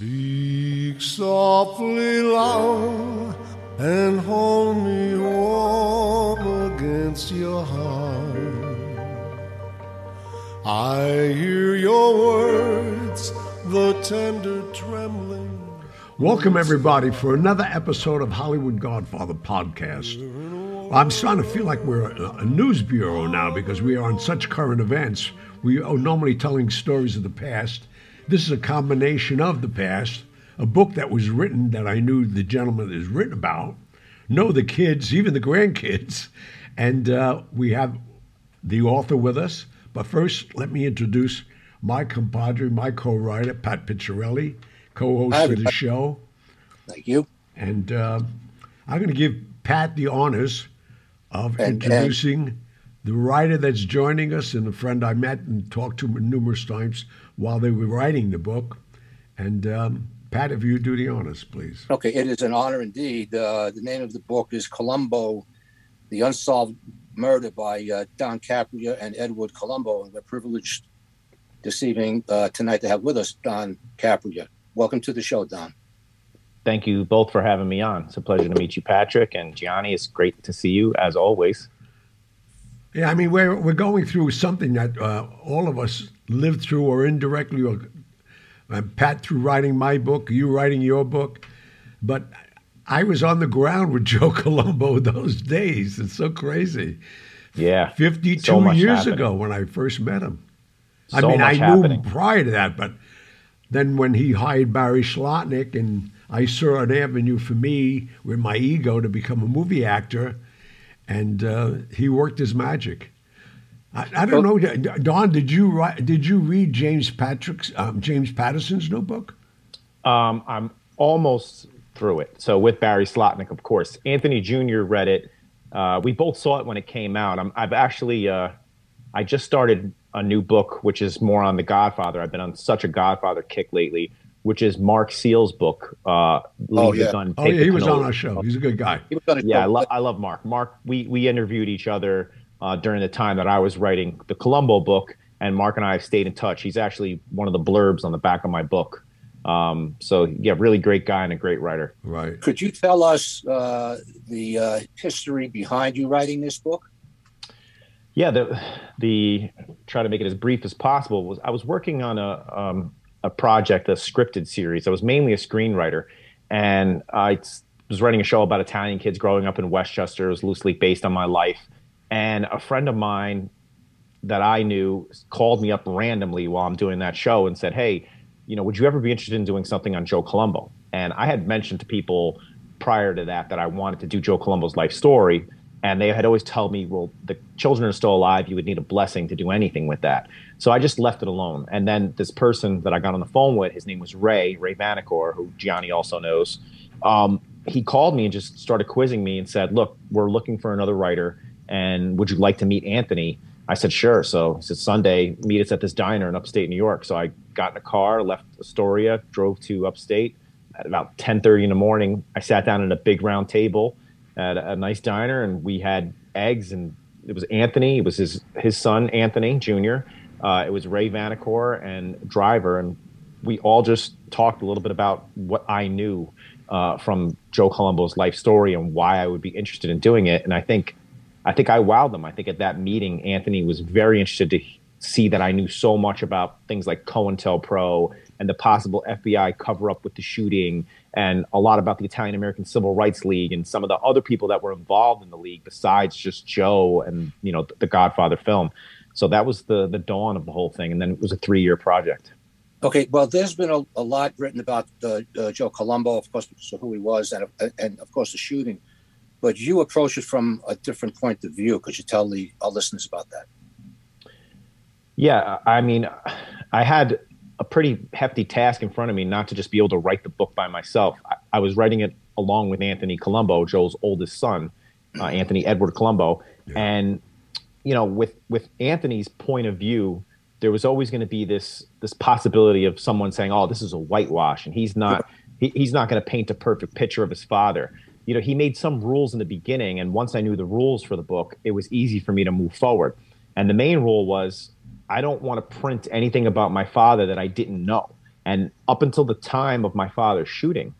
Speak softly loud and hold me warm against your heart. I hear your words, the tender trembling. Welcome, everybody, for another episode of Hollywood Godfather podcast. I'm starting to feel like we're a, news bureau now because we are on such current events. We are normally telling stories of the past. This is a combination of the past, a book that was written that I knew the gentleman is written about, know the kids, even the grandkids, and uh, we have the author with us. But first, let me introduce my compadre, my co-writer, Pat Picciarelli, co-host Hi, of the show. Thank you. And uh, I'm going to give Pat the honors of And- introducing the writer that's joining us and a friend I met and talked to numerous times while they were writing the book. And um, Pat, if you do the honors, please. Okay, it is an honor indeed. Uh, the name of the book is Colombo, The Unsolved Murder by uh, Don Capria and Edward Colombo. And we're privileged this evening, uh, tonight, to have with us Don Capria. Welcome to the show, Don. thank you both for having me on. It's a pleasure to meet you, Patrick and Gianni. It's great to see you as always. Yeah, I mean, we're, we're going through something that uh, all of us lived through or indirectly, or uh, Pat through writing my book, you writing your book. But I was on the ground with Joe Colombo those days. It's so crazy. Yeah, 52 So years happening. ago when I first met him. So I mean, I much knew happening. him prior to that, but then when he hired Barry Slotnick and I saw an avenue for me with my ego to become a movie actor, and uh, he worked his magic. I, I don't know, Don. Did you write, did you read James Patrick's um, James Patterson's new book? Um, I'm almost through it. So with Barry Slotnick, of course, Anthony Jr. read it. Uh, we both saw it when it came out. I'm, I've actually, uh, I just started a new book, which is more on The Godfather. I've been on such a Godfather kick lately, which is Mark Seal's book. Uh, Leave Oh, the yeah. gun, Oh take yeah, the he was on cannoli. our show. He's a good guy. He was on a Yeah, I, lo- I love Mark. Mark, we we interviewed each other uh, during the time that I was writing the Colombo book, and Mark and I have stayed in touch. He's actually one of the blurbs on the back of my book. Um, so yeah, really great guy and a great writer. Right. Could you tell us uh, the uh, history behind you writing this book? Yeah, the the try to make it as brief as possible was I was working on a um, a project, a scripted series. I was mainly a screenwriter, and I was writing a show about Italian kids growing up in Westchester. It was loosely based on my life, and a friend of mine that I knew called me up randomly while I'm doing that show and said, "Hey, you know, would you ever be interested in doing something on Joe Colombo?" And I had mentioned to people prior to that that I wanted to do Joe Colombo's life story, and they had always told me, "Well, the children are still alive. You would need a blessing to do anything with that." So I just left it alone. And then this person that I got on the phone with, his name was Ray Ray Vanicor, who Gianni also knows. Um, he called me and just started quizzing me and said, "Look, we're looking for another writer, and would you like to meet Anthony?" I said, "Sure." So he said, "Sunday, meet us at this diner in upstate New York." So I got in a car, left Astoria, drove to upstate. At about ten thirty in the morning, I sat down at a big round table at a nice diner, and we had eggs, and it was Anthony. It was his his son Anthony Jr. Uh, it was Ray Vanicor and Driver, and we all just talked a little bit about what I knew uh, from Joe Colombo's life story and why I would be interested in doing it. And I think, I think I wowed them. I think at that meeting, Anthony was very interested to see that I knew so much about things like COINTELPRO and the possible FBI cover up with the shooting, and a lot about the Italian American Civil Rights League and some of the other people that were involved in the league besides just Joe and you know the, the Godfather film. So that was the the dawn of the whole thing, and then it was a three year project. Okay, well, there's been a, a lot written about uh, uh, Joe Colombo, of course, so who he was, and, and of course the shooting. But you approach it from a different point of view. Could you tell the our listeners about that? Yeah, I mean, I had a pretty hefty task in front of me, not to just be able to write the book by myself. I, I was writing it along with Anthony Colombo, Joe's oldest son, uh, Anthony Edward Colombo, and you know, with with Anthony's point of view, there was always going to be this this possibility of someone saying, "Oh, this is a whitewash," and he's not he, he's not going to paint a perfect picture of his father. You know, he made some rules in the beginning, and once I knew the rules for the book, it was easy for me to move forward. And the main rule was, I don't want to print anything about my father that I didn't know. And up until the time of my father's shooting,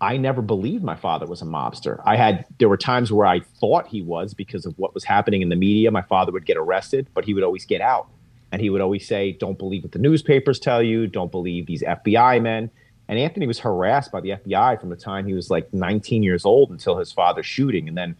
I never believed my father was a mobster. I had there were times where I thought he was because of what was happening in the media. My father would get arrested, but he would always get out. And he would always say, "Don't believe what the newspapers tell you. Don't believe these FBI men." And Anthony was harassed by the FBI from the time he was like 19 years old until his father's shooting. And then,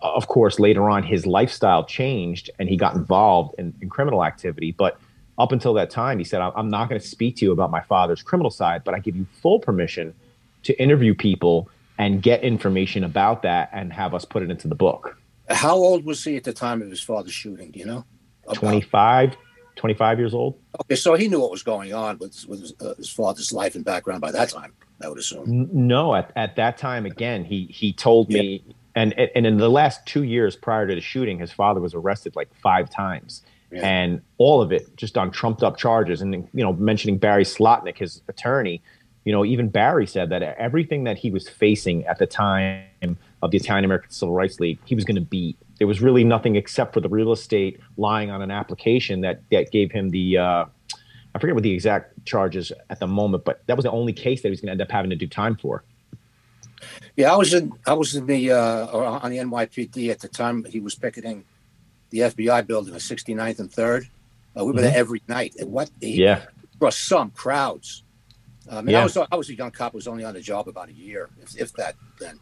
of course, later on, his lifestyle changed and he got involved in, in criminal activity. But up until that time, he said, I'm not going to speak to you about my father's criminal side, but I give you full permission to interview people and get information about that and have us put it into the book. How old was he at the time of his father's shooting? Do you know? About. 25, 25 years old. Okay, so he knew what was going on with, with his, uh, his, father's life and background by that time, I would assume. No, at, at that time, again, he, he told yeah. me, and, and in the last two years prior to the shooting, his father was arrested like five times. Yeah. And all of it just on trumped up charges. And, you know, mentioning Barry Slotnick, his attorney, you know, even Barry said that everything that he was facing at the time of the Italian American Civil Rights League, he was going to beat. There was really nothing except for the real estate lying on an application that that gave him the. Uh, I forget what the exact charges at the moment, but that was the only case that he was going to end up having to do time for. Yeah, I was in I was in the uh, on the NYPD at the time. He was picketing the FBI building, the 69th and Third. Uh, we were mm-hmm. there every night. And what? He, yeah, for some crowds I mean, yeah. I was I was a young cop. was only on the job about a year, if, if that. Then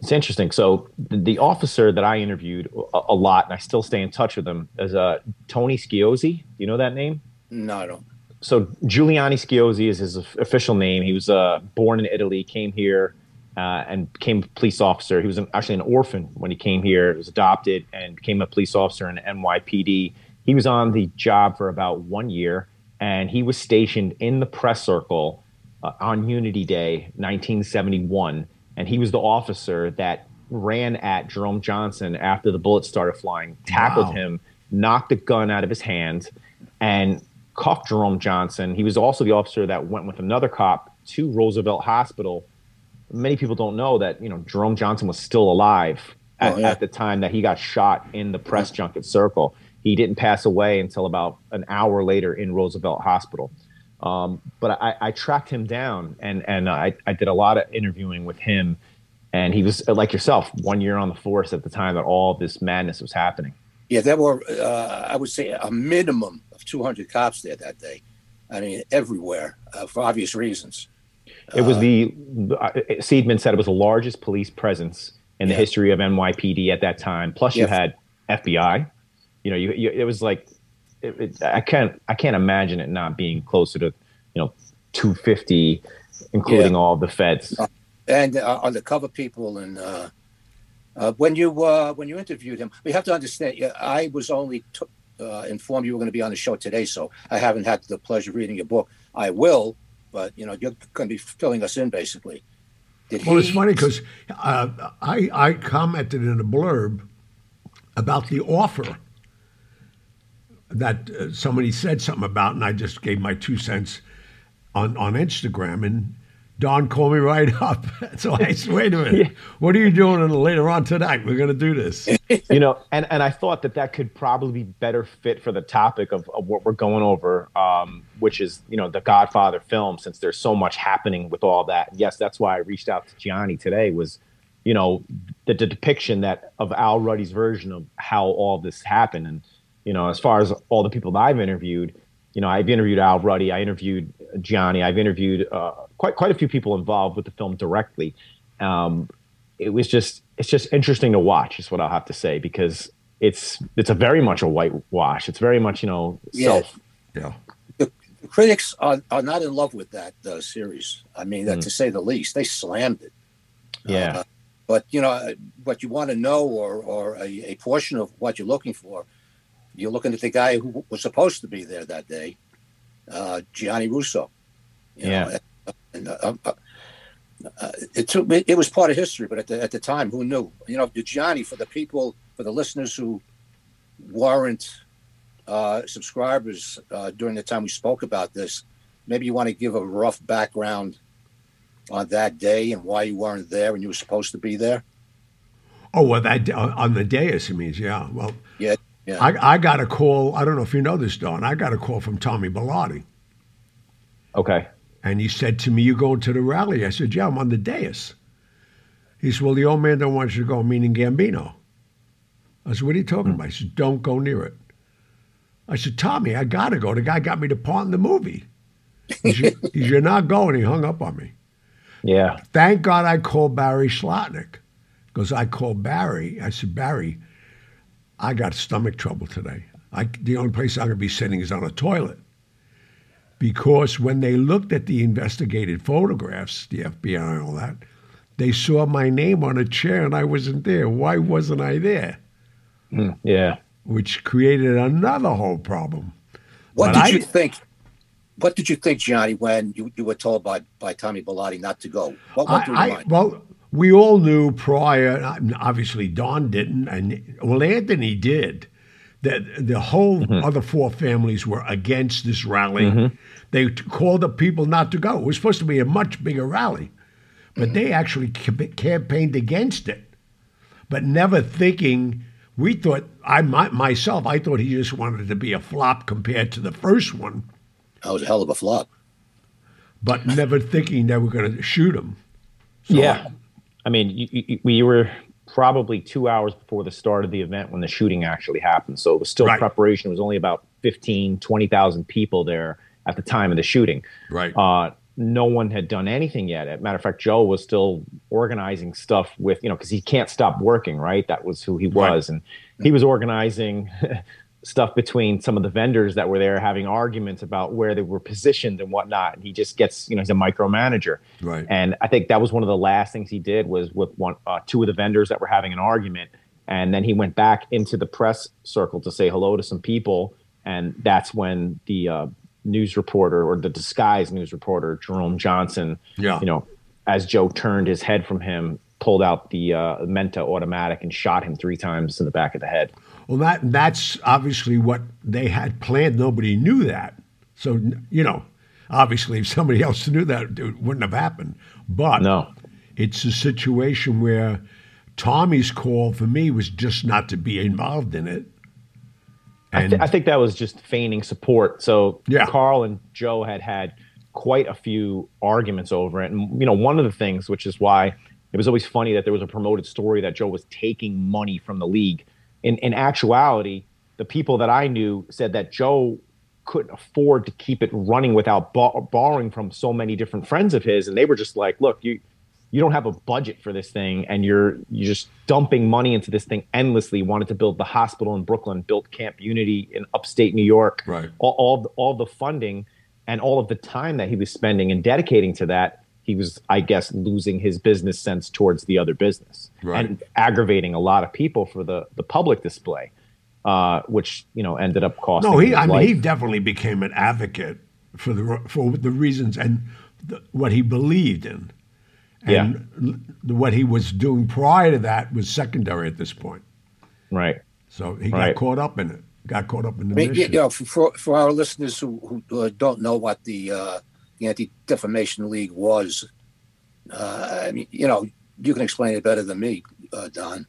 it's interesting. So the, the officer that I interviewed a, a, lot, and I still stay in touch with him, is uh, Tony Schiozzi. Do you know that name? No, I don't. So Giuliani Schiozzi is his official name. He was uh, born in Italy, came here, uh, and became a police officer. He was an, actually an orphan when he came here. He was adopted and became a police officer in NYPD. He was on the job for about one year, and he was stationed in the press circle uh, on Unity Day, 1971, and he was the officer that ran at Jerome Johnson after the bullets started flying, tackled wow. him, knocked the gun out of his hand, and cuffed Jerome Johnson. He was also the officer that went with another cop to Roosevelt Hospital. Many people don't know that you know Jerome Johnson was still alive at, oh, yeah. at the time that he got shot in the press junket circle. He didn't pass away until about an hour later in Roosevelt Hospital. Um, but I, I, tracked him down and, and I, I did a lot of interviewing with him. And he was like yourself, one year on the force at the time that all this madness was happening. Yeah, there were, uh, I would say, a minimum of 200 cops there that day. I mean, everywhere uh, for obvious reasons. It was uh, the, uh, Seidman said it was the largest police presence in the yeah. history of NYPD at that time. Plus, you had FBI. You know, you, you, it was like it, it, I can't I can't imagine it not being closer to you know 250, including yeah. all the feds. Uh, and uh, undercover people and uh, uh, when you uh, when you interviewed him, we have to understand. I was only t- uh, informed you were going to be on the show today, so I haven't had the pleasure of reading your book. I will, but you know you're going to be filling us in basically. Did well, he... it's funny because uh, I I commented in a blurb about the offer that uh, somebody said something about, and I just gave my two cents on on Instagram, and Don called me right up. so I said, "Wait a minute, yeah. what are you doing later on tonight? We're going to do this." you know, and and I thought that that could probably be better fit for the topic of, of what we're going over, um, which is you know the Godfather film, since there's so much happening with all that. Yes, that's why I reached out to Gianni today. Was you know the, the depiction that of Al Ruddy's version of how all this happened and you know, as far as all the people that I've interviewed, you know, I've interviewed Al Ruddy, I interviewed Gianni, I've interviewed uh, quite quite a few people involved with the film directly. Um, it was just it's just interesting to watch, is what I'll have to say, because it's it's a very much a whitewash. It's very much you know yeah. self. Yeah. The, the critics are, are not in love with that uh, series. I mean, mm. to say the least, they slammed it. Yeah. Uh, but you know what you want to know, or or a, a portion of what you're looking for you're looking at the guy who was supposed to be there that day, uh, Gianni Russo. yeah. Know, and, uh, uh, uh, it took it was part of history, but at the, at the time, who knew? You know, Gianni, for the people, for the listeners who weren't uh, subscribers uh, during the time we spoke about this, maybe you want to give a rough background on that day and why you weren't there and you were supposed to be there. Oh well, that on the dais, it means yeah. Well, yeah. I, I got a call. I don't know if you know this, Don. I got a call from Tommy Bilotti. Okay. And he said to me, You going to the rally? I said, Yeah, I'm on the dais. He said, Well, the old man don't want you to go, meaning Gambino. I said, What are you talking hmm. about? He said, Don't go near it. I said, Tommy, I got to go. The guy got me to part in the movie. He said, You're not going. He hung up on me. Yeah. Thank God I called Barry Slotnick because I called Barry. I said, Barry, I got stomach trouble today. I, the only place I'm going to be sitting is on a toilet. Because when they looked at the investigated photographs, the FBI and all that, they saw my name on a chair and I wasn't there. Why wasn't I there? Mm, yeah. Which created another whole problem. What But did I- you think? What did you think, Johnny, when you, you were told by, by Tommy Bilotti not to go? What went through your I, I, mind? well, we all knew prior. Obviously, Don didn't, and well, Anthony did. That the whole Mm-hmm. other four families were against this rally. They t- called up people not to go. It was supposed to be a much bigger rally, but they actually ca- campaigned against it. But never thinking. We thought I my, myself. I thought he just wanted to be a flop compared to the first one, that was a hell of a flop. but never thinking they were going to shoot him. yeah. I mean, you, you, we were probably two hours before the start of the event when the shooting actually happened. So it was still Right. preparation. It was only about 15, 20,000 people there at the time of the shooting. Right. Uh, no one had done anything yet. As a matter of fact, Joe was still organizing stuff with, you know, because he can't stop working, right? That was who he Right. was. And he was organizing stuff between some of the vendors that were there having arguments about where they were positioned and whatnot. And he just gets, you know, he's a micromanager. Right. And I think that was one of the last things he did was with one, uh, two of the vendors that were having an argument. And then he went back into the press circle to say hello to some people. And that's when the uh, news reporter or the disguised news reporter, Jerome Johnson, Yeah. you know, as Joe turned his head from him, pulled out the uh, Menta automatic and shot him three times in the back of the head. Well, that that's obviously what they had planned. Nobody knew that, so you know, obviously, if somebody else knew that, it wouldn't have happened. But No. it's a situation where Tommy's call for me was just not to be involved in it. I, th- I think that was just feigning support. So Yeah. Carl and Joe had had quite a few arguments over it, and you know, one of the things, which is why it was always funny that there was a promoted story that Joe was taking money from the league. In in actuality, the people that I knew said that Joe couldn't afford to keep it running without bo- borrowing from so many different friends of his, and they were just like, "Look, you." You don't have a budget for this thing, and you're you're just dumping money into this thing endlessly. Wanted to build the hospital in Brooklyn, built Camp Unity in upstate New York, Right. all, all the- all the funding and all of the time that he was spending and dedicating to that he was i guess losing his business sense towards the other business Right. and aggravating a lot of people for the the public display uh, which you know ended up costing no, him he his I mean, he definitely became an advocate for the for the reasons and the, what he believed in. And l- what he was doing prior to that was secondary at this point. right So he got Right. caught up in it. Got caught up in the I mean, you know, for, for, for our listeners who, who uh, don't know what the, uh, the Anti Defamation League was, uh, I mean, you know, you can explain it better than me, uh, Don.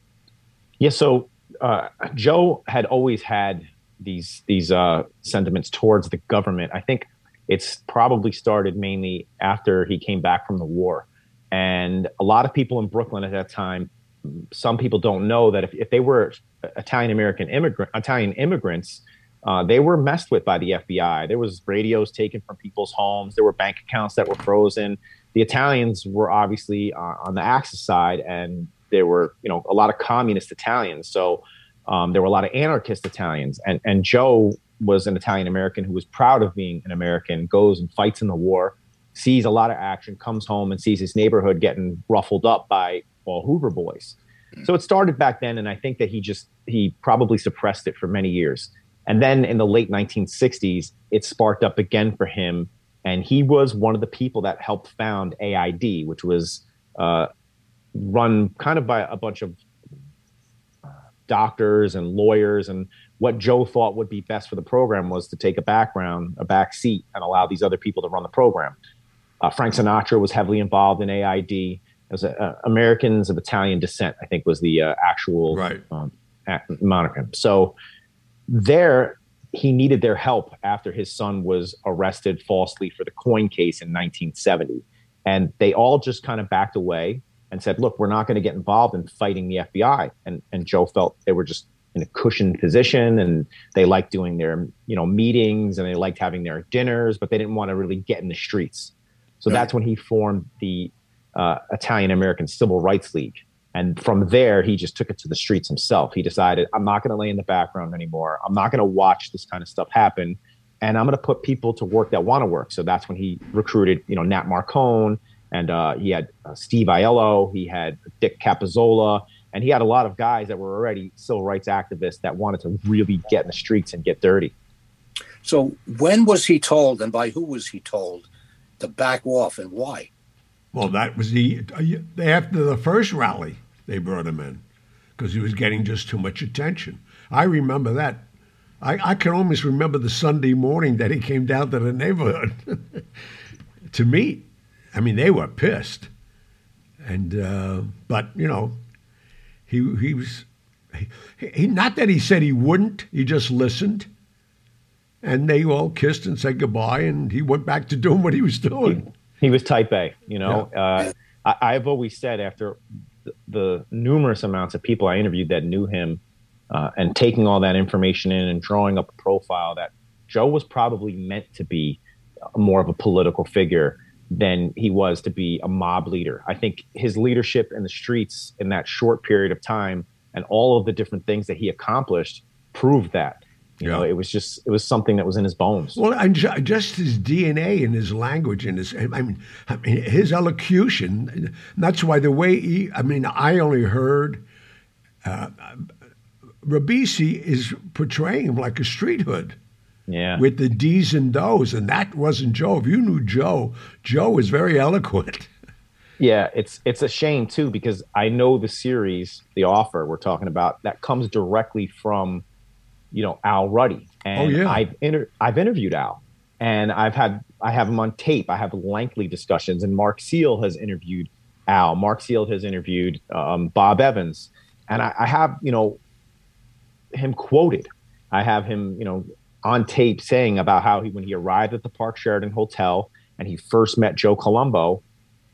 Yeah, so uh, Joe had always had these these uh, sentiments towards the government. I think it's probably started mainly after he came back from the war, and a lot of people in Brooklyn at that time. Some people don't know that if, if they were Italian American immigrant Italian immigrants, uh, they were messed with by the FBI. There was radios taken from people's homes. There were bank accounts that were frozen. The Italians were obviously uh, on the Axis side, and there were you know a lot of communist Italians. So um, there were a lot of anarchist Italians, and and Joe was an Italian American who was proud of being an American. Goes and fights in the war, sees a lot of action, comes home and sees his neighborhood getting ruffled up by all Hoover boys. So it started back then, and I think that he just he probably suppressed it for many years. And then in the late 1960s, it sparked up again for him, and he was one of the people that helped found AID, which was uh, run kind of by a bunch of doctors and lawyers and what Joe thought would be best for the program was to take a background, a back seat, and allow these other people to run the program. Uh, Frank Sinatra was heavily involved in AID. It was uh, Americans of Italian descent, I think, was the uh, actual Right. um, moniker. So there, he needed their help after his son was arrested falsely for the coin case in 1970. And they all just kind of backed away and said, look, we're not going to get involved in fighting the FBI. And, and Joe felt they were just in a cushioned position and they liked doing their, you know, meetings and they liked having their dinners, but they didn't want to really get in the streets. So right. that's when he formed the uh, Italian American Civil Rights League. And from there, he just took it to the streets himself. He decided, I'm not going to lay in the background anymore. I'm not going to watch this kind of stuff happen. And I'm going to put people to work that want to work. So that's when he recruited, you know, Nat Marcone, and uh, he had uh, Steve Aiello, he had Dick Capozzola, and he had a lot of guys that were already civil rights activists that wanted to really get in the streets and get dirty. So when was he told, and by who was he told, to back off, and why? Well, that was the after the first rally they brought him in because he was getting just too much attention. I remember that. I, I can almost remember the Sunday morning that he came down to the neighborhood to meet. I mean, they were pissed, and uh, but you know, he he was he, he not that he said he wouldn't. He just listened, and they all kissed and said goodbye, and he went back to doing what he was doing. He, was type A, you know. Yeah. Uh, I, I've always said after the, numerous amounts of people I interviewed that knew him, uh, and taking all that information in and drawing up a profile that Joe was probably meant to be more of a political figure than he was to be a mob leader. I think his leadership in the streets in that short period of time and all of the different things that he accomplished proved that. You yeah. know, it was just it was something that was in his bones. Well, and just his DNA and his language and his I mean, I mean his elocution. That's why the way he. I mean, I only heard. Uh, Ribisi is portraying him like a street hood. Yeah. With the D's and Do's, and that wasn't Joe. If you knew Joe, Joe was very eloquent. Yeah, it's it's a shame too because I know the series, the offer we're talking about, that comes directly from you know Al Ruddy, and oh, yeah. I've inter- I've interviewed Al, and I've had I have him on tape. I have lengthy discussions, and Mark Seal has interviewed Al. Mark Seal has interviewed um, Bob Evans, and I, I have you know him quoted. I have him you know on tape saying about how he when he arrived at the Park Sheraton Hotel and he first met Joe Colombo,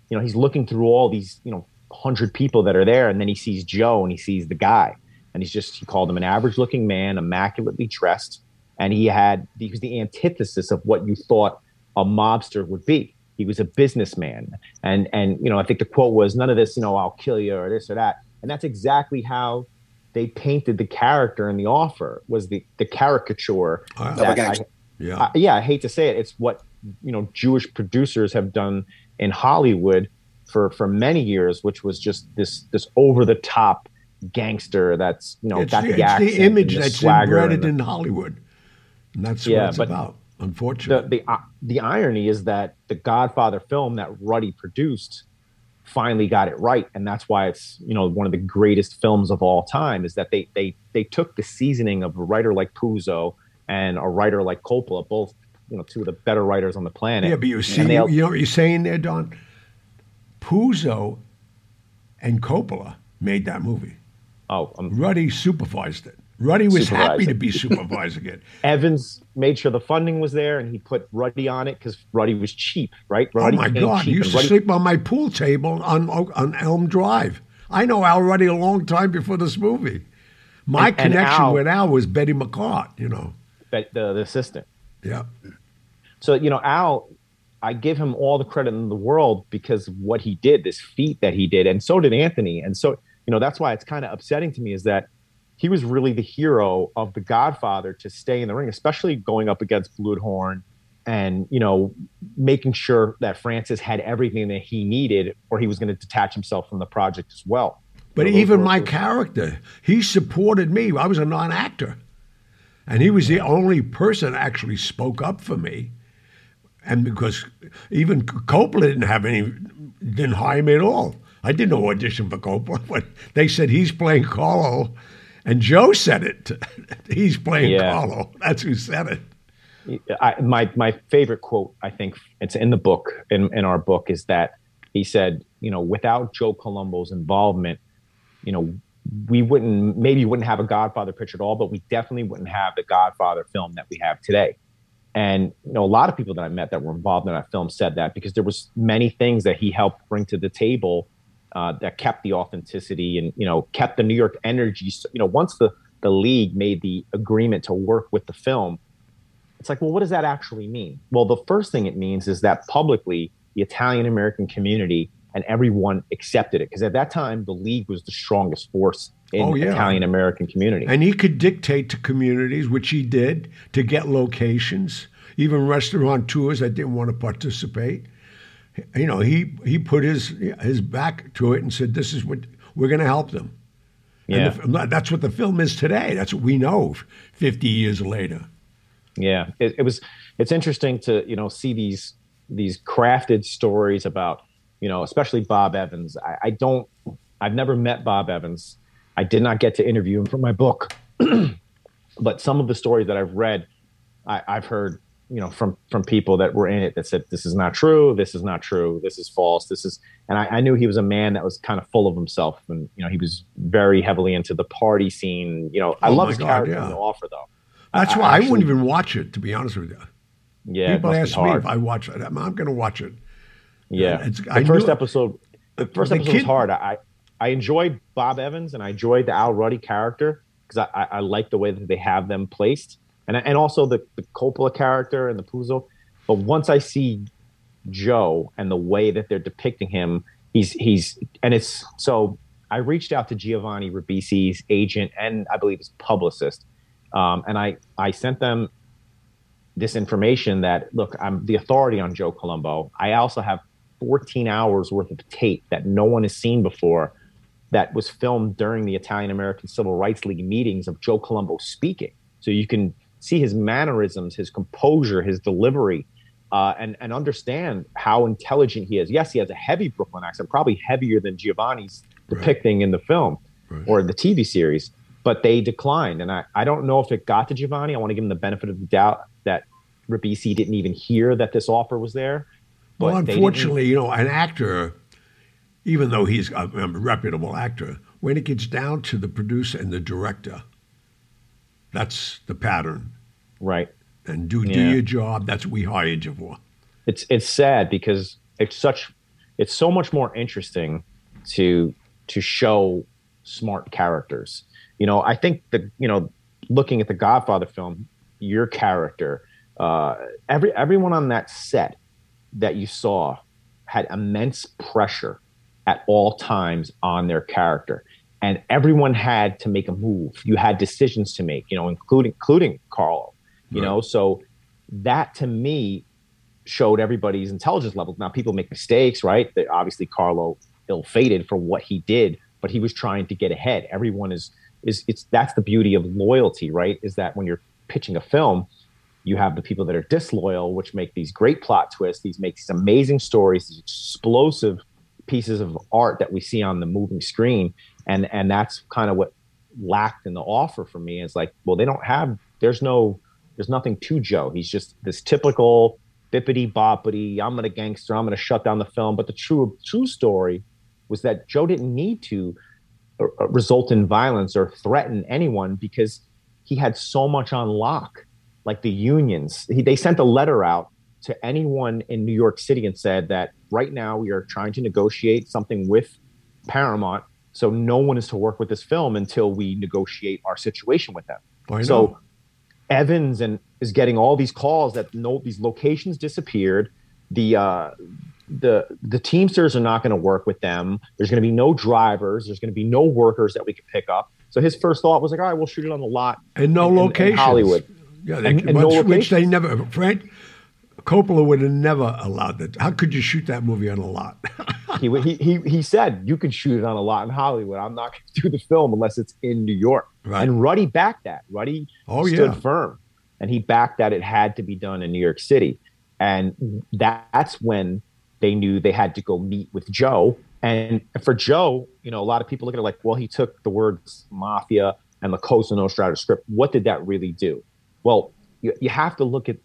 you know he's looking through all these you know hundred people that are there, and then he sees Joe and he sees the guy and he's just he called him an average looking man, immaculately dressed, and he had he was the antithesis of what you thought a mobster would be. He was a businessman, and and you know I think the quote was none of this you know I'll kill you or this or that, and that's exactly how they painted the character in the offer was the the caricature. That I, yeah, I, yeah, I hate to say it, it's what you know Jewish producers have done in Hollywood for for many years, which was just this this over the top gangster that's you know it's got the, the, accent the image the that's embedded in Hollywood, and that's yeah, what it's about. Unfortunately, the, the uh, the irony is that the Godfather film that Ruddy produced finally got it right, and that's why it's you know one of the greatest films of all time. Is that they they they took the seasoning of a writer like Puzo and a writer like Coppola, both you know two of the better writers on the planet. Yeah, but you see, you know what you're saying there, Don. Puzo and Coppola made that movie. Oh, um, Ruddy supervised it. Ruddy was happy to be supervising it. Evans made sure the funding was there, and he put Ruddy on it because Ruddy was cheap, right? Oh, Ruddy oh my God! He used to Ruddy... sleep on my pool table on on Elm Drive. I know Al Ruddy a long time before this movie. My and, connection and Al, with Al was Bettye McCartt, you know, the, the assistant. Yeah. So you know, Al, I give him all the credit in the world because what he did, this feat that he did, and so did Anthony, and so you know that's why it's kind of upsetting to me is that he was really the hero of the Godfather to stay in the ring, especially going up against Bluhdorn and you know making sure that Francis had everything that he needed, or he was going to detach himself from the project as well. But even my character, he supported me. I was a non-actor, and he was the only person actually spoke up for me. And because even Coppola didn't have any, didn't hire me at all. I did no audition for Coppola, but they said he's playing Carlo, and Joe said it. he's playing yeah. Carlo. That's who said it. I, my my favorite quote, I think it's in the book in, in our book, is that he said, you know, without Joe Colombo's involvement, you know, we wouldn't maybe wouldn't have a Godfather picture at all, but we definitely wouldn't have the Godfather film that we have today. And you know, a lot of people that I met that were involved in that film said that because there was many things that he helped bring to the table uh, that kept the authenticity and you know kept the New York energy. You know, once the the league made the agreement to work with the film, it's like, well, what does that actually mean? Well, the first thing it means is that publicly the Italian American community and everyone accepted it because at that time the league was the strongest force in oh, yeah. Italian American community. And he could dictate to communities, which he did, to get locations, even restaurant tours that didn't want to participate. You know, he he put his his back to it and said, "This is what we're going to help them." Yeah, the, that's what the film is today. That's what we know. Fifty years later. Yeah, it, it was. It's interesting to you know see these these crafted stories about you know, especially Bob Evans. I, I don't, I've never met Bob Evans. I did not get to interview him for my book, but some of the stories that I've read, I, I've heard, you know, from from people that were in it that said this is not true, this is not true, this is false, this is, and I, I knew he was a man that was kind of full of himself, and you know, he was very heavily into the party scene. You know, I oh love his God, character yeah. the offer though. That's I, why I, actually, I, wouldn't even watch it, to be honest with you. Yeah, people ask me if I watch it. I'm, I'm going to watch it. Yeah, it's, the I first episode. The first the episode kid, was hard. I I enjoyed Bob Evans and I enjoyed the Al Ruddy character because I, I, I like the way that they have them placed, and and also the, the Coppola character and the Puzo. But once I see Joe and the way that they're depicting him, he's he's and it's so. I reached out to Giovanni Ribisi's agent and I believe his publicist, um, and I I sent them this information that look, I'm the authority on Joe Colombo. I also have 14 hours worth of tape that no one has seen before that was filmed during the Italian American Civil Rights League meetings of Joe Colombo speaking. So you can see his mannerisms, his composure, his delivery, uh, and, and understand how intelligent he is. Yes, he has a heavy Brooklyn accent, probably heavier than Giovanni's depicting right. in the film right. or the TV series, but they declined. And I, I don't know if it got to Giovanni. I want to give him the benefit of the doubt that Ribisi didn't even hear that this offer was there. Well, unfortunately, you know, an actor, even though he's a, a reputable actor, when it gets down to the producer and the director, that's the pattern. Right. And do yeah. do your job. That's what we hired you for. It's it's sad because it's such it's so much more interesting to to show smart characters. You know, I think that you know, looking at the Godfather film, your character, uh, every everyone on that set that you saw had immense pressure at all times on their character and everyone had to make a move. You had decisions to make you know including including carlo you right. know? So that to me showed everybody's intelligence level now people make mistakes right? That obviously carlo ill-fated for what he did but he was trying to get ahead. Everyone is is it's that's the beauty of loyalty right? Is that when you're pitching a film you have the people that are disloyal, which make these great plot twists, these make these amazing stories, these explosive pieces of art that we see on the moving screen. And and that's kind of what lacked in the offer for me. is like, well, they don't have there's no there's nothing to Joe. He's just this typical bippity boppity, I'm gonna gangster, I'm gonna shut down the film. But the true true story was that Joe didn't need to uh, uh, result in violence or threaten anyone because he had so much on lock like the unions. He, they sent a letter out to anyone in New York City and said that right now we are trying to negotiate something with Paramount. So no one is to work with this film until we negotiate our situation with them. So Evans and is getting all these calls that no these locations disappeared. The uh, the the Teamsters are not going to work with them. There's going to be no drivers. There's going to be no workers that we could pick up. So his first thought was like, all right, we'll shoot it on the lot and no location Hollywood. Yeah, they, and, and no which they never. Frank Coppola would have never allowed that. How could you shoot that movie on a lot? he, he he he said you can shoot it on a lot in Hollywood. I'm not going to do the film unless it's in New York. Right. And Ruddy backed that. Ruddy oh, stood yeah. firm, and he backed that it had to be done in New York City. And that's when they knew they had to go meet with Joe. And for Joe, you know, a lot of people look at it like, well, he took the words mafia and the Cosa Nostra script. What did that really do? Well, you, you have to look at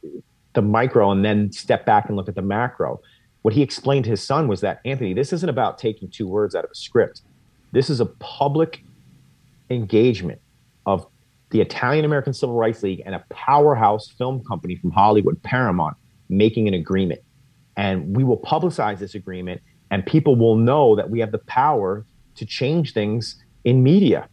the micro and then step back and look at the macro. What he explained to his son was that, Anthony, this isn't about taking two words out of a script. This is a public engagement of the Italian American Civil Rights League and a powerhouse film company from Hollywood, Paramount, making an agreement. And we will publicize this agreement, and people will know that we have the power to change things in media.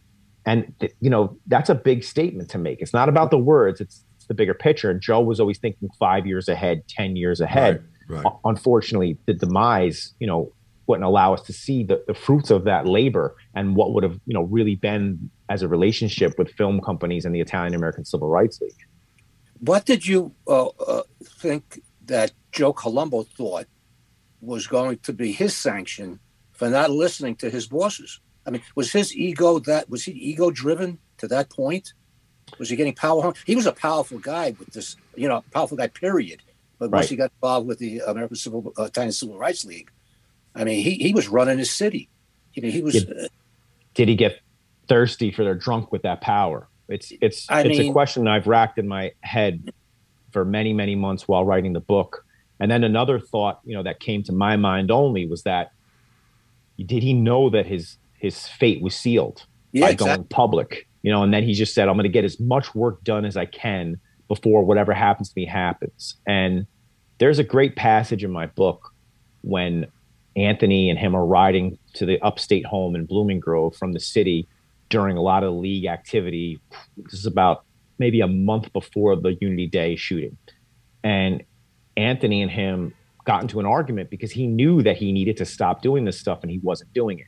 And you know that's a big statement to make. It's not about the words; it's, the bigger picture. And Joe was always thinking five years ahead, ten years ahead. Right, right. Unfortunately, the demise, you know, wouldn't allow us to see the, the fruits of that labor and what would have, you know, really been as a relationship with film companies and the Italian American Civil Rights League. What did you uh, uh, think that Joe Colombo thought was going to be his sanction for not listening to his bosses? I mean, was his ego that was he ego driven to that point? Was he getting power hungry? He was a powerful guy with this, you know, powerful guy. Period. But once Right. he got involved with the American Civil uh, Italian Civil Rights League, I mean, he, he was running his city. I mean, he was. Yeah. Uh, Did he get thirsty for their drunk with that power? It's it's I it's a question I've racked in my head for many many months while writing the book. And then another thought, you know, that came to my mind only was that did he know that his his fate was sealed yeah, by exactly. going public? You know, and then he just said, "I'm going to get as much work done as I can before whatever happens to me happens." And there's a great passage in my book when Anthony and him are riding to the upstate home in Blooming Grove from the city during a lot of league activity. This is about maybe a month before the Unity Day shooting. And Anthony and him got into an argument because he knew that he needed to stop doing this stuff and he wasn't doing it.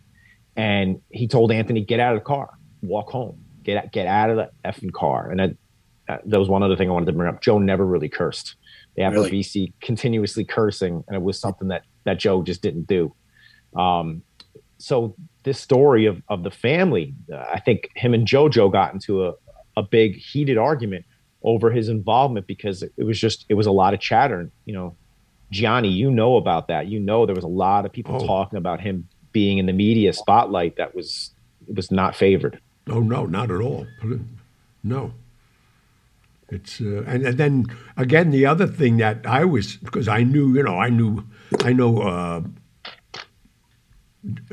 And he told Anthony, get out of the car, walk home, get out, get out of the effing car. And that, that that was one other thing I wanted to bring up. Joe never really cursed. The Afro Really? BC continuously cursing, and it was something that that Joe just didn't do. Um, so this story of of the family, uh, I think him and JoJo got into a a big heated argument over his involvement because it was just it was a lot of chatter. You know, Gianni, you know about that. You know there was a lot of people Oh. talking about him being in the media spotlight that was it was not favored. Oh no, not at all. No. It's uh, and, and then again the other thing that I was because I knew you know I knew I know uh,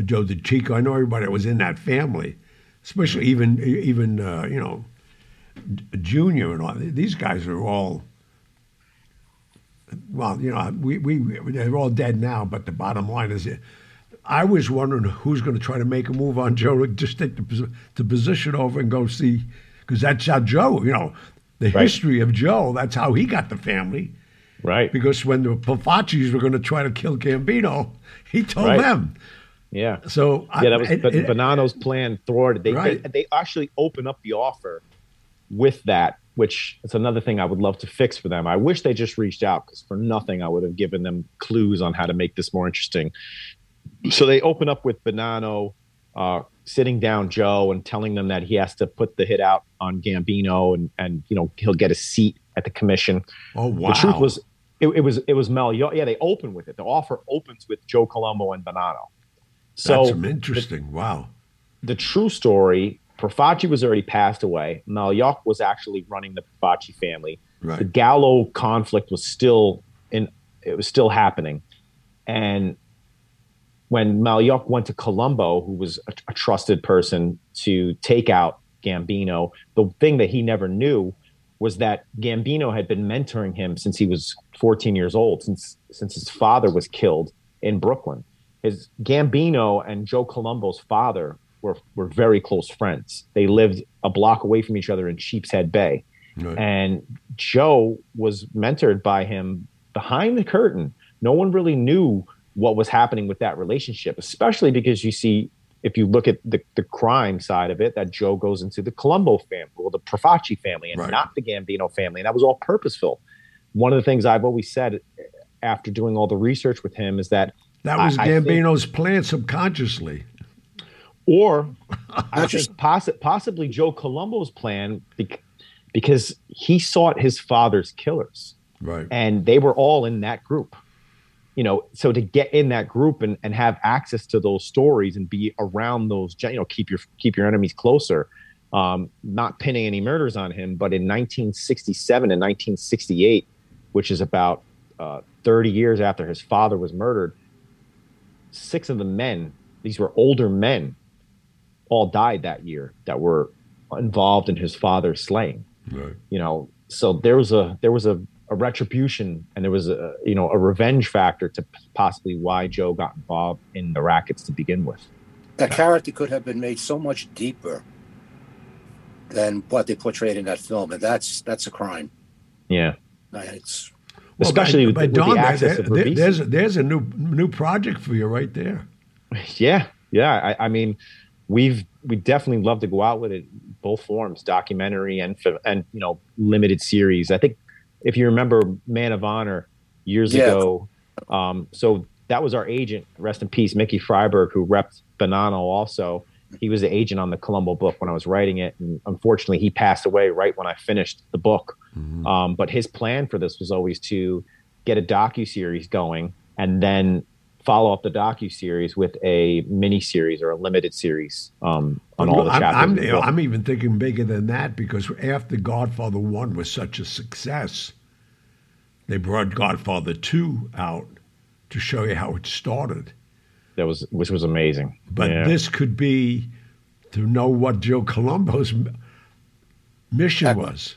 Joe DeChico I know everybody that was in that family, especially even even uh, you know Junior and all these guys are all well you know we we they're all dead now but the bottom line is I was wondering who's going to try to make a move on Joe to just take the, the position over and go see, because that's how Joe, you know, the Right. history of Joe, that's how he got the family. Right. Because when the Profaci's were going to try to kill Gambino, he told Right. them. Yeah. So Yeah, that was but and- Bonanno's plan thwarted. They, Right. they they actually open up the offer with that, which is another thing I would love to fix for them. I wish they just reached out because for nothing I would have given them clues on how to make this more interesting. So they open up with Bonanno uh, sitting down Joe and telling them that he has to put the hit out on Gambino and and you know he'll get a seat at the commission. oh wow, The truth was, it, it was it was Mel. Yeah, they open with it. The offer opens with Joe Colombo and Bonanno. So that's interesting. wow, the true story, Profaci was already passed away. Magliocco was actually running the Profaci family. The Gallo conflict was still in it was still happening. And when Magliocco went to Colombo, who was a, a trusted person to take out Gambino, the thing that he never knew was that Gambino had been mentoring him since he was 14 years old, since since his father was killed in Brooklyn. His Gambino and Joe Colombo's father were were very close friends. They lived a block away from each other in Sheepshead Bay. right. And Joe was mentored by him behind the curtain. No one really knew what was happening with that relationship, especially because you see, if you look at the, the crime side of it, that Joe goes into the Colombo family or the Profaci family and Right. not the Gambino family. And that was all purposeful. One of the things I've always said eh, after doing all the research with him is that, that was I- I think- Gambino's plan subconsciously. or I think possi- possibly Joe Colombo's plan bec- because he sought his father's killers. Right, and they were all in that group you know so to get in that group and, and have access to those stories and be around those you know keep your keep your enemies closer um, not pinning any murders on him but in 1967 and 1968 which is about uh, 30 years after his father was murdered six of the men these were older men all died that year that were involved in his father's slaying. Right. You know, so there was a there was a, a retribution and there was a you know a revenge factor to possibly why Joe got involved in the rackets to begin with. That character could have been made so much deeper than what they portrayed in that film, and that's that's a crime. Yeah, It's Well, especially but- with, but with Don, the access there- there- Ribisi. there's there's a new new project for you right there. Yeah, yeah. I, I mean, we've we definitely love to go out with it, both forms, documentary and fi- and you know limited series. I think if you remember Man of Honor years Yeah. ago, um, so that was our agent, rest in peace, Mickey Freiberg, who repped Bonanno. Also, he was the agent on the Colombo book when I was writing it, and unfortunately, he passed away right when I finished the book. Um, but his plan for this was always to get a docu series going and then follow up the docu series with a mini series or a limited series um, on all the I'm, chapters. I'm, of the book. I'm even thinking bigger than that because after Godfather One was such a success, they brought Godfather Two out to show you how it started. that was which was amazing. But Yeah. this could be to know what Joe Colombo's m- mission was.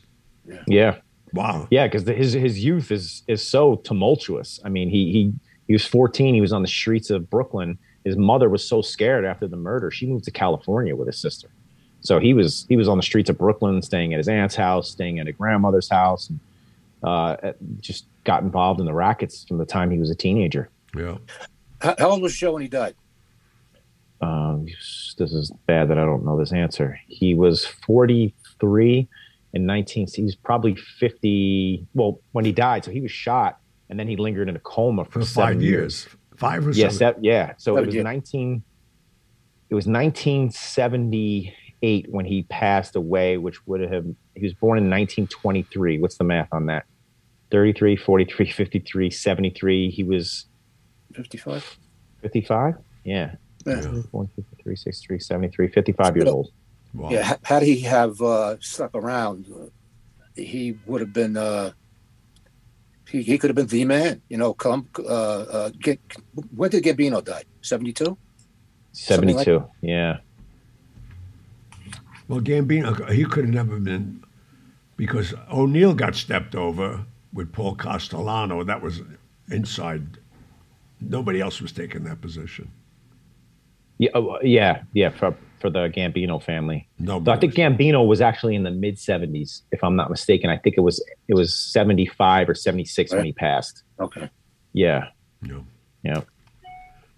yeah, Wow. yeah, because his his youth is is so tumultuous. I mean, he he he was 14. He was on the streets of Brooklyn. His mother was so scared after the murder, she moved to California with his sister. So he was he was on the streets of Brooklyn, staying at his aunt's house, staying at a grandmother's house, and uh, just got involved in the rackets from the time he was a teenager. Yeah. how, how old was Joe when he died? Um, this is bad that I don't know this answer. He was 43 in 19. He was probably 50. Well, when he died, so he was shot and then he lingered in a coma for, For seven five years. Five or Yes, seven. that, yeah. So it was years. 19. It was 1978 when he passed away, which would have. He was born in 1923. What's the math on that? 33, 43, 53, 73. He was 55? 55. Yeah. Yeah. 53, 63, 73, 55 years old. Wow. Yeah, ha- had he have uh, stuck around, uh, he would have been. Uh, he, he could have been the man, you know. Come, uh, uh, get, when did Gambino die? Seventy-two. Something like- 72. yeah. Well, Gambino, he could have never been because O'Neill got stepped over with Paul Castellano. That was inside. Nobody else was taking that position. Yeah, oh, yeah, yeah, for for the Gambino family. No, So I think Gambino was actually in the mid 70s, if I'm not mistaken. I think it was it was 75 or 76 when he passed. Okay. Yeah, No. yeah.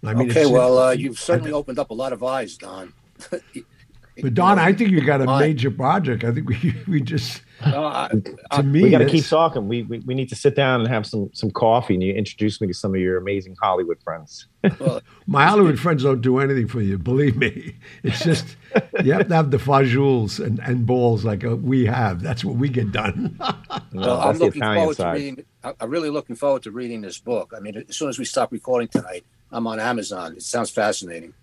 I mean, okay. Well, uh, you've certainly opened up a lot of eyes, Don. but Don, I think you got a major project. I think we we just No, I- to me we got to keep talking. We, we we need to sit down and have some some coffee, and you introduce me to some of your amazing Hollywood friends. well, My Hollywood friends don't do anything for you. Believe me, it's just you have to have the fajules and, and balls like uh, we have. That's what we get done. Well, I'm looking Italian forward to reading. I'm really looking forward to reading this book. I mean, as soon as we stop recording tonight, I'm on Amazon. It sounds fascinating.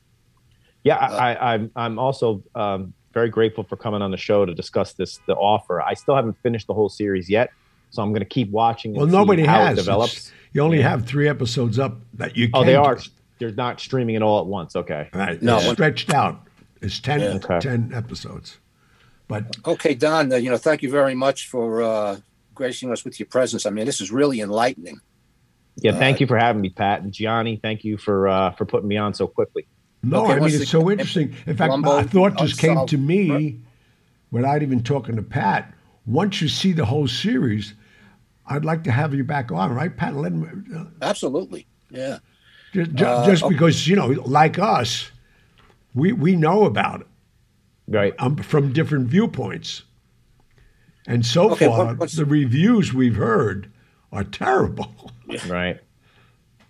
Yeah, I, I, I'm I'm also um, very grateful for coming on the show to discuss this the offer. I still haven't finished the whole series yet, so I'm going to keep watching. and well, see nobody how has. it develops. It's- You only Yeah. have three episodes up that you. Oh, can they are. They're not streaming it all at once. Okay. Right. No, it's stretched out. It's 10, Yeah. Okay. 10 episodes. But Okay, Don. Uh, you know, thank you very much for uh, gracing us with your presence. I mean, this is really enlightening. Yeah, thank Uh, you for having me, Pat and Gianni. Thank you for uh, for putting me on so quickly. No, Okay, I mean, it's again, so interesting. In fact, Columbo, a thought just came to me Murder. without even talking to Pat. Once you see the whole series, I'd like to have you back on, right, Pat? Let him, uh, Absolutely. Yeah. just, ju- Uh, just okay. because, you know, like us, we, we know about it Right. um, from different viewpoints. And so Okay, far, what- the reviews we've heard are terrible. Right.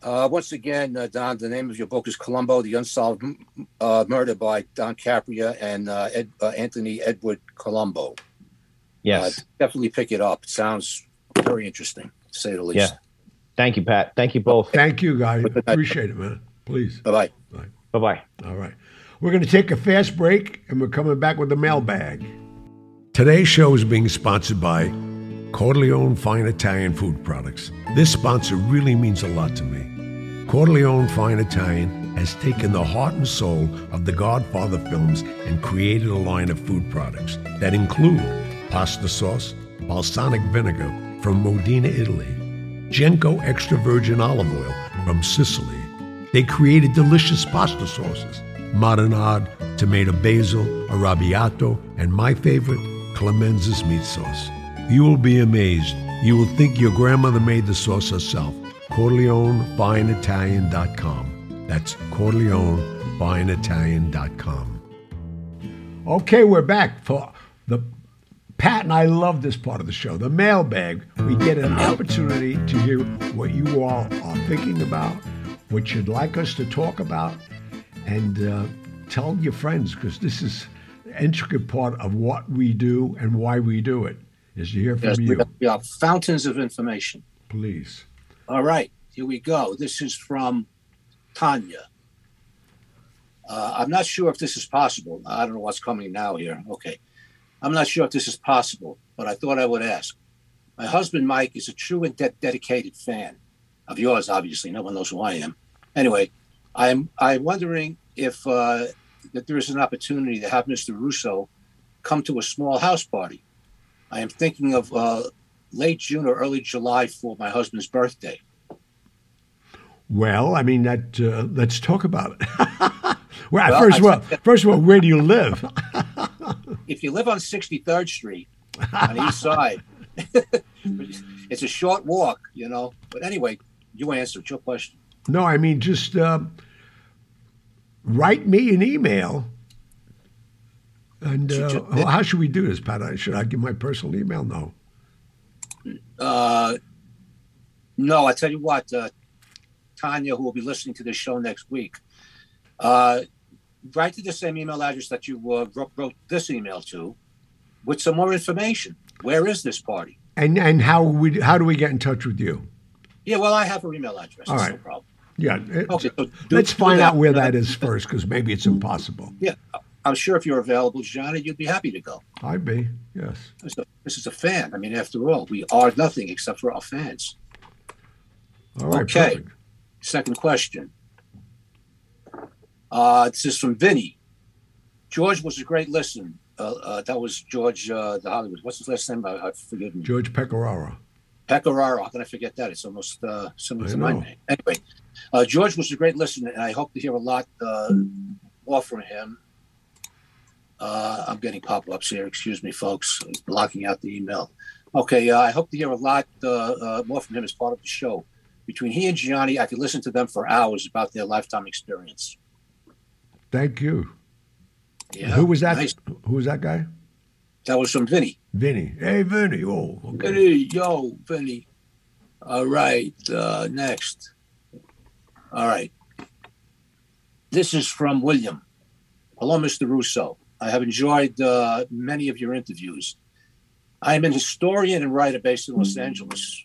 Uh, once again, uh, Don, the name of your book is Colombo: The Unsolved uh, Murder by Don Capria and uh, Ed, uh, Anthony Edward Colombo. Yes. Uh, definitely pick it up. It sounds very interesting, to say the least. Yeah. Thank you, Pat. Thank you both. Thank you, guys. Appreciate it, man. Please. Bye bye. Bye bye. All right. We're going to take a fast break and we're coming back with the mailbag. Today's show is being sponsored by Corleone Fine Italian Food Products. This sponsor really means a lot to me. Corleone Fine Italian has taken the heart and soul of the Godfather films and created a line of food products that include pasta sauce, balsamic vinegar from Modena, Italy, Genco extra virgin olive oil from Sicily. They created delicious pasta sauces, marinade, tomato basil, arrabbiata, and my favorite, Clemenza's meat sauce. You will be amazed. You will think your grandmother made the sauce herself. CorleoneFineItalian.com. That's CorleoneFineItalian.com. Okay, we're back for the Pat and I love this part of the show, the mailbag. We get an opportunity to hear what you all are thinking about, what you'd like us to talk about, and uh, tell your friends because this is an intricate part of what we do and why we do it. Is to hear from Yes, you, we are fountains of information. please. All right, here we go. This is from Tanya. Uh, I'm not sure if this is possible. I don't know what's coming now here. Okay. I'm not sure if this is possible, but I thought I would ask. My husband, Mike, is a true and de- dedicated fan of yours, obviously. No one knows who I am. Anyway, I'm, I'm wondering if uh, that there is an opportunity to have Mr. Russo come to a small house party. I am thinking of uh, late June or early July for my husband's birthday. Well, I mean that. Uh, let's talk about it. well, Well, first of all, first of all, where do you live? If you live on 63rd Street on the east side, it's a short walk, you know. But anyway, you answered your question. No, I mean just uh, write me an email. And uh, Should you- well, how should we do this, Pat? Should I give my personal email? No. Uh, no, I tell you what, uh, Tanya, who will be listening to this show next week, uh, write to the same email address that you uh, wrote, wrote this email to with some more information. Where is this party? And and how we how do we get in touch with you? Yeah, well, I have her email address. All That's no problem. Yeah. it- Okay, so do- let's do find that. out where that is first, because maybe it's impossible. Yeah, I'm sure if you're available, Gianni, you'd be happy to go. I'd be yes. This is, a, this is a fan. I mean, after all, we are nothing except for our fans. All right. Okay. Perfect. Second question. Uh, this is from Vinny. George was a great listener. Uh, uh, that was George uh, the Hollywood. What's his last name? I, I forgive me. George Pecoraro. Pecoraro. How can I forget that? It's almost uh, similar to my name. Anyway, uh, George was a great listener, and I hope to hear a lot uh, more from him. Uh, I'm getting pop-ups here. Excuse me, folks. Blocking out the email. Okay, uh, I hope to hear a lot uh, uh, more from him as part of the show. Between he and Gianni, I could listen to them for hours about their lifetime experience. Thank you. Yeah, Who was that? nice. Who was that guy? That was from Vinny. Vinny. Hey, Vinny. Oh, okay. Vinny, yo, Vinny. All right, uh, next. All right. This is from William. Hello, Mr. Russo. I have enjoyed uh, many of your interviews. I am an historian and writer based in Los Angeles.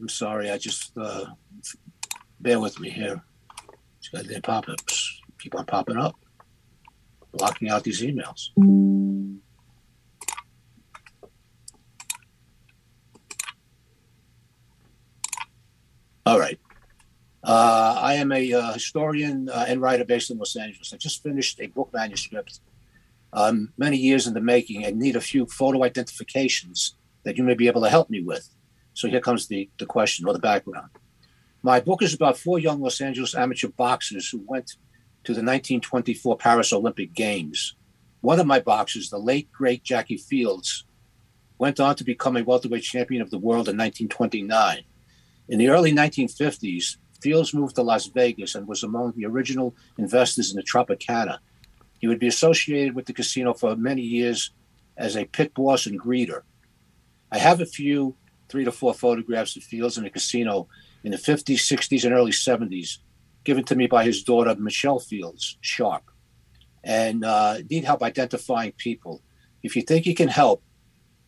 I'm sorry, I just uh, bear with me here. These goddamn pop-ups keep on popping up, blocking out these emails. All right. Uh, I am a uh, historian uh, and writer based in Los Angeles. I just finished a book manuscript, um, many years in the making, and need a few photo identifications that you may be able to help me with. So here comes the, the question or the background. My book is about four young Los Angeles amateur boxers who went to the 1924 Paris Olympic Games. One of my boxers, the late, great Jackie Fields, went on to become a welterweight champion of the world in 1929. In the early 1950s, Fields moved to Las Vegas and was among the original investors in the Tropicana. He would be associated with the casino for many years as a pit boss and greeter. I have a few three to four photographs of Fields in the casino in the 50s, 60s, and early 70s, given to me by his daughter, Michelle Fields, Sharp, and uh, need help identifying people. If you think you can help,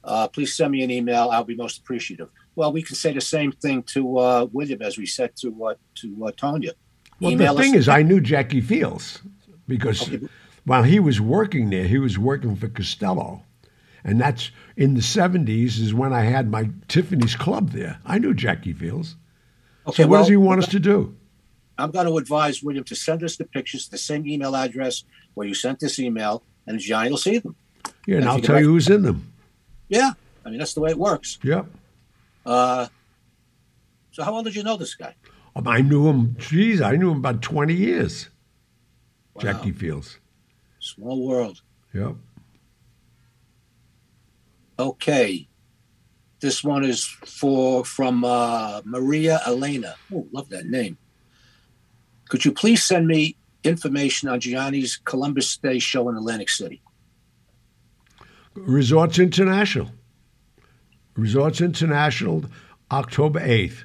uh, please send me an email. I'll be most appreciative. Well, we can say the same thing to uh, William as we said to uh, to uh, Tanya. Well, Email the thing us- is, I knew Jackie Fields because Okay. while he was working there, he was working for Costello. And that's in the 70s is when I had my Tiffany's Club there. I knew Jackie Fields. Okay, So what well, does he want us to do? I'm going to advise William to send us the pictures the same email address where you sent this email, and Gianni will see them. Yeah, and If I'll tell you who's in them. Yeah, I mean that's the way it works. Yep. Uh, so how long did you know this guy? Um, I knew him. Geez, I knew him about twenty years. Wow. Jackie Fields. Small world. Yep. Okay. This one is for from uh, Maria Elena. Oh, love that name. Could you please send me information on Gianni's Columbus Day show in Atlantic City? Resorts International. Resorts International, October eighth.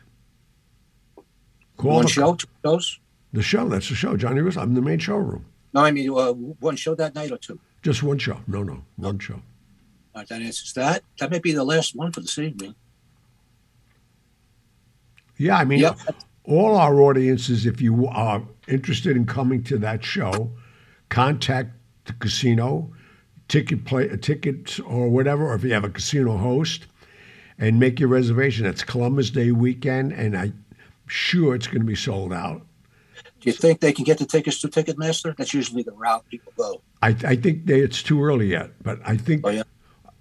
Call one show, two shows? The show. That's the show. Gianni Russo. I'm in the main showroom. No, I mean uh, one show that night or two. Just one show. No, no, one show. All right, that answers that. That may be the last one for this evening. Yeah, I mean, Yep. all our audiences, if you are interested in coming to that show, contact the casino, ticket play, tickets or whatever, or if you have a casino host, and make your reservation. It's Columbus Day weekend, and I'm sure it's going to be sold out. Do you think they can get the tickets to Ticketmaster? That's usually the route people go. I, I think they, it's too early yet, but I think Oh, yeah.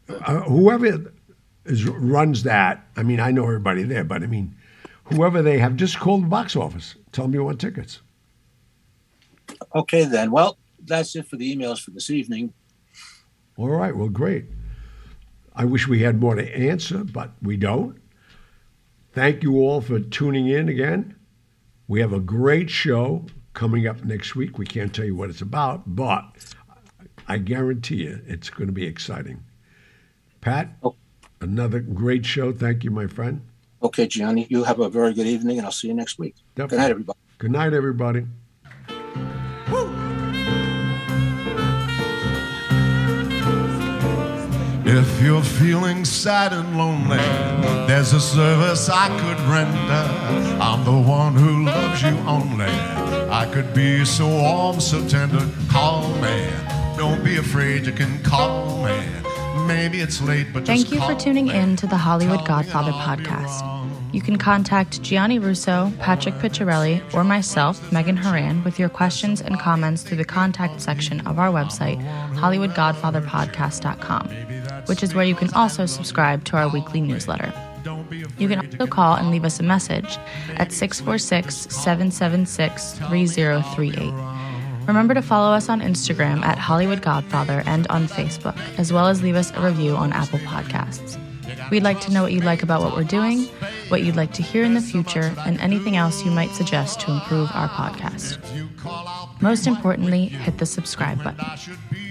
uh, whoever is, runs that, I mean, I know everybody there, but I mean, whoever they have, just call the box office. Tell them you want tickets. Okay, then. Well, that's it for the emails for this evening. All right, well, great. I wish we had more to answer, but we don't. Thank you all for tuning in again. We have a great show coming up next week. We can't tell you what it's about, but I guarantee you it's going to be exciting. Pat, Oh. another great show. Thank you, my friend. Okay, Gianni, you have a very good evening, and I'll see you next week. Good night, everybody. Good night, everybody. If you're feeling sad and lonely, there's a service I could render. I'm the one who loves you only. I could be so warm, so tender. Call me. Don't be afraid, you can call me. Maybe it's late, but Thank you for tuning me. in to the Hollywood Tell Godfather podcast. You can contact Gianni Russo, Patrick Picciarelli, or myself, Megan Horan, with your questions and comments through the contact section of our website, HollywoodGodfatherPodcast.com, which is where you can also subscribe to our weekly newsletter. You can also call and leave us a message at 646 776 3038. Remember to follow us on Instagram at Hollywood Godfather and on Facebook, as well as leave us a review on Apple Podcasts. We'd like to know what you'd like about what we're doing, what you'd like to hear in the future, and anything else you might suggest to improve our podcast. Most importantly, hit the subscribe button.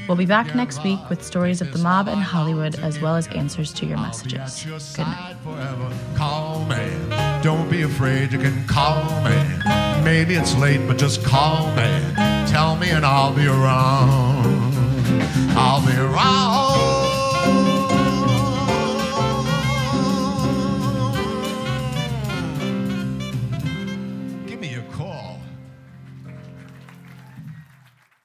We'll be back next week with stories of the mob and Hollywood, as well as answers to your messages. Good night. Don't be afraid, you can call me. Maybe it's late, but just call me. Tell me and I'll be around. I'll be around.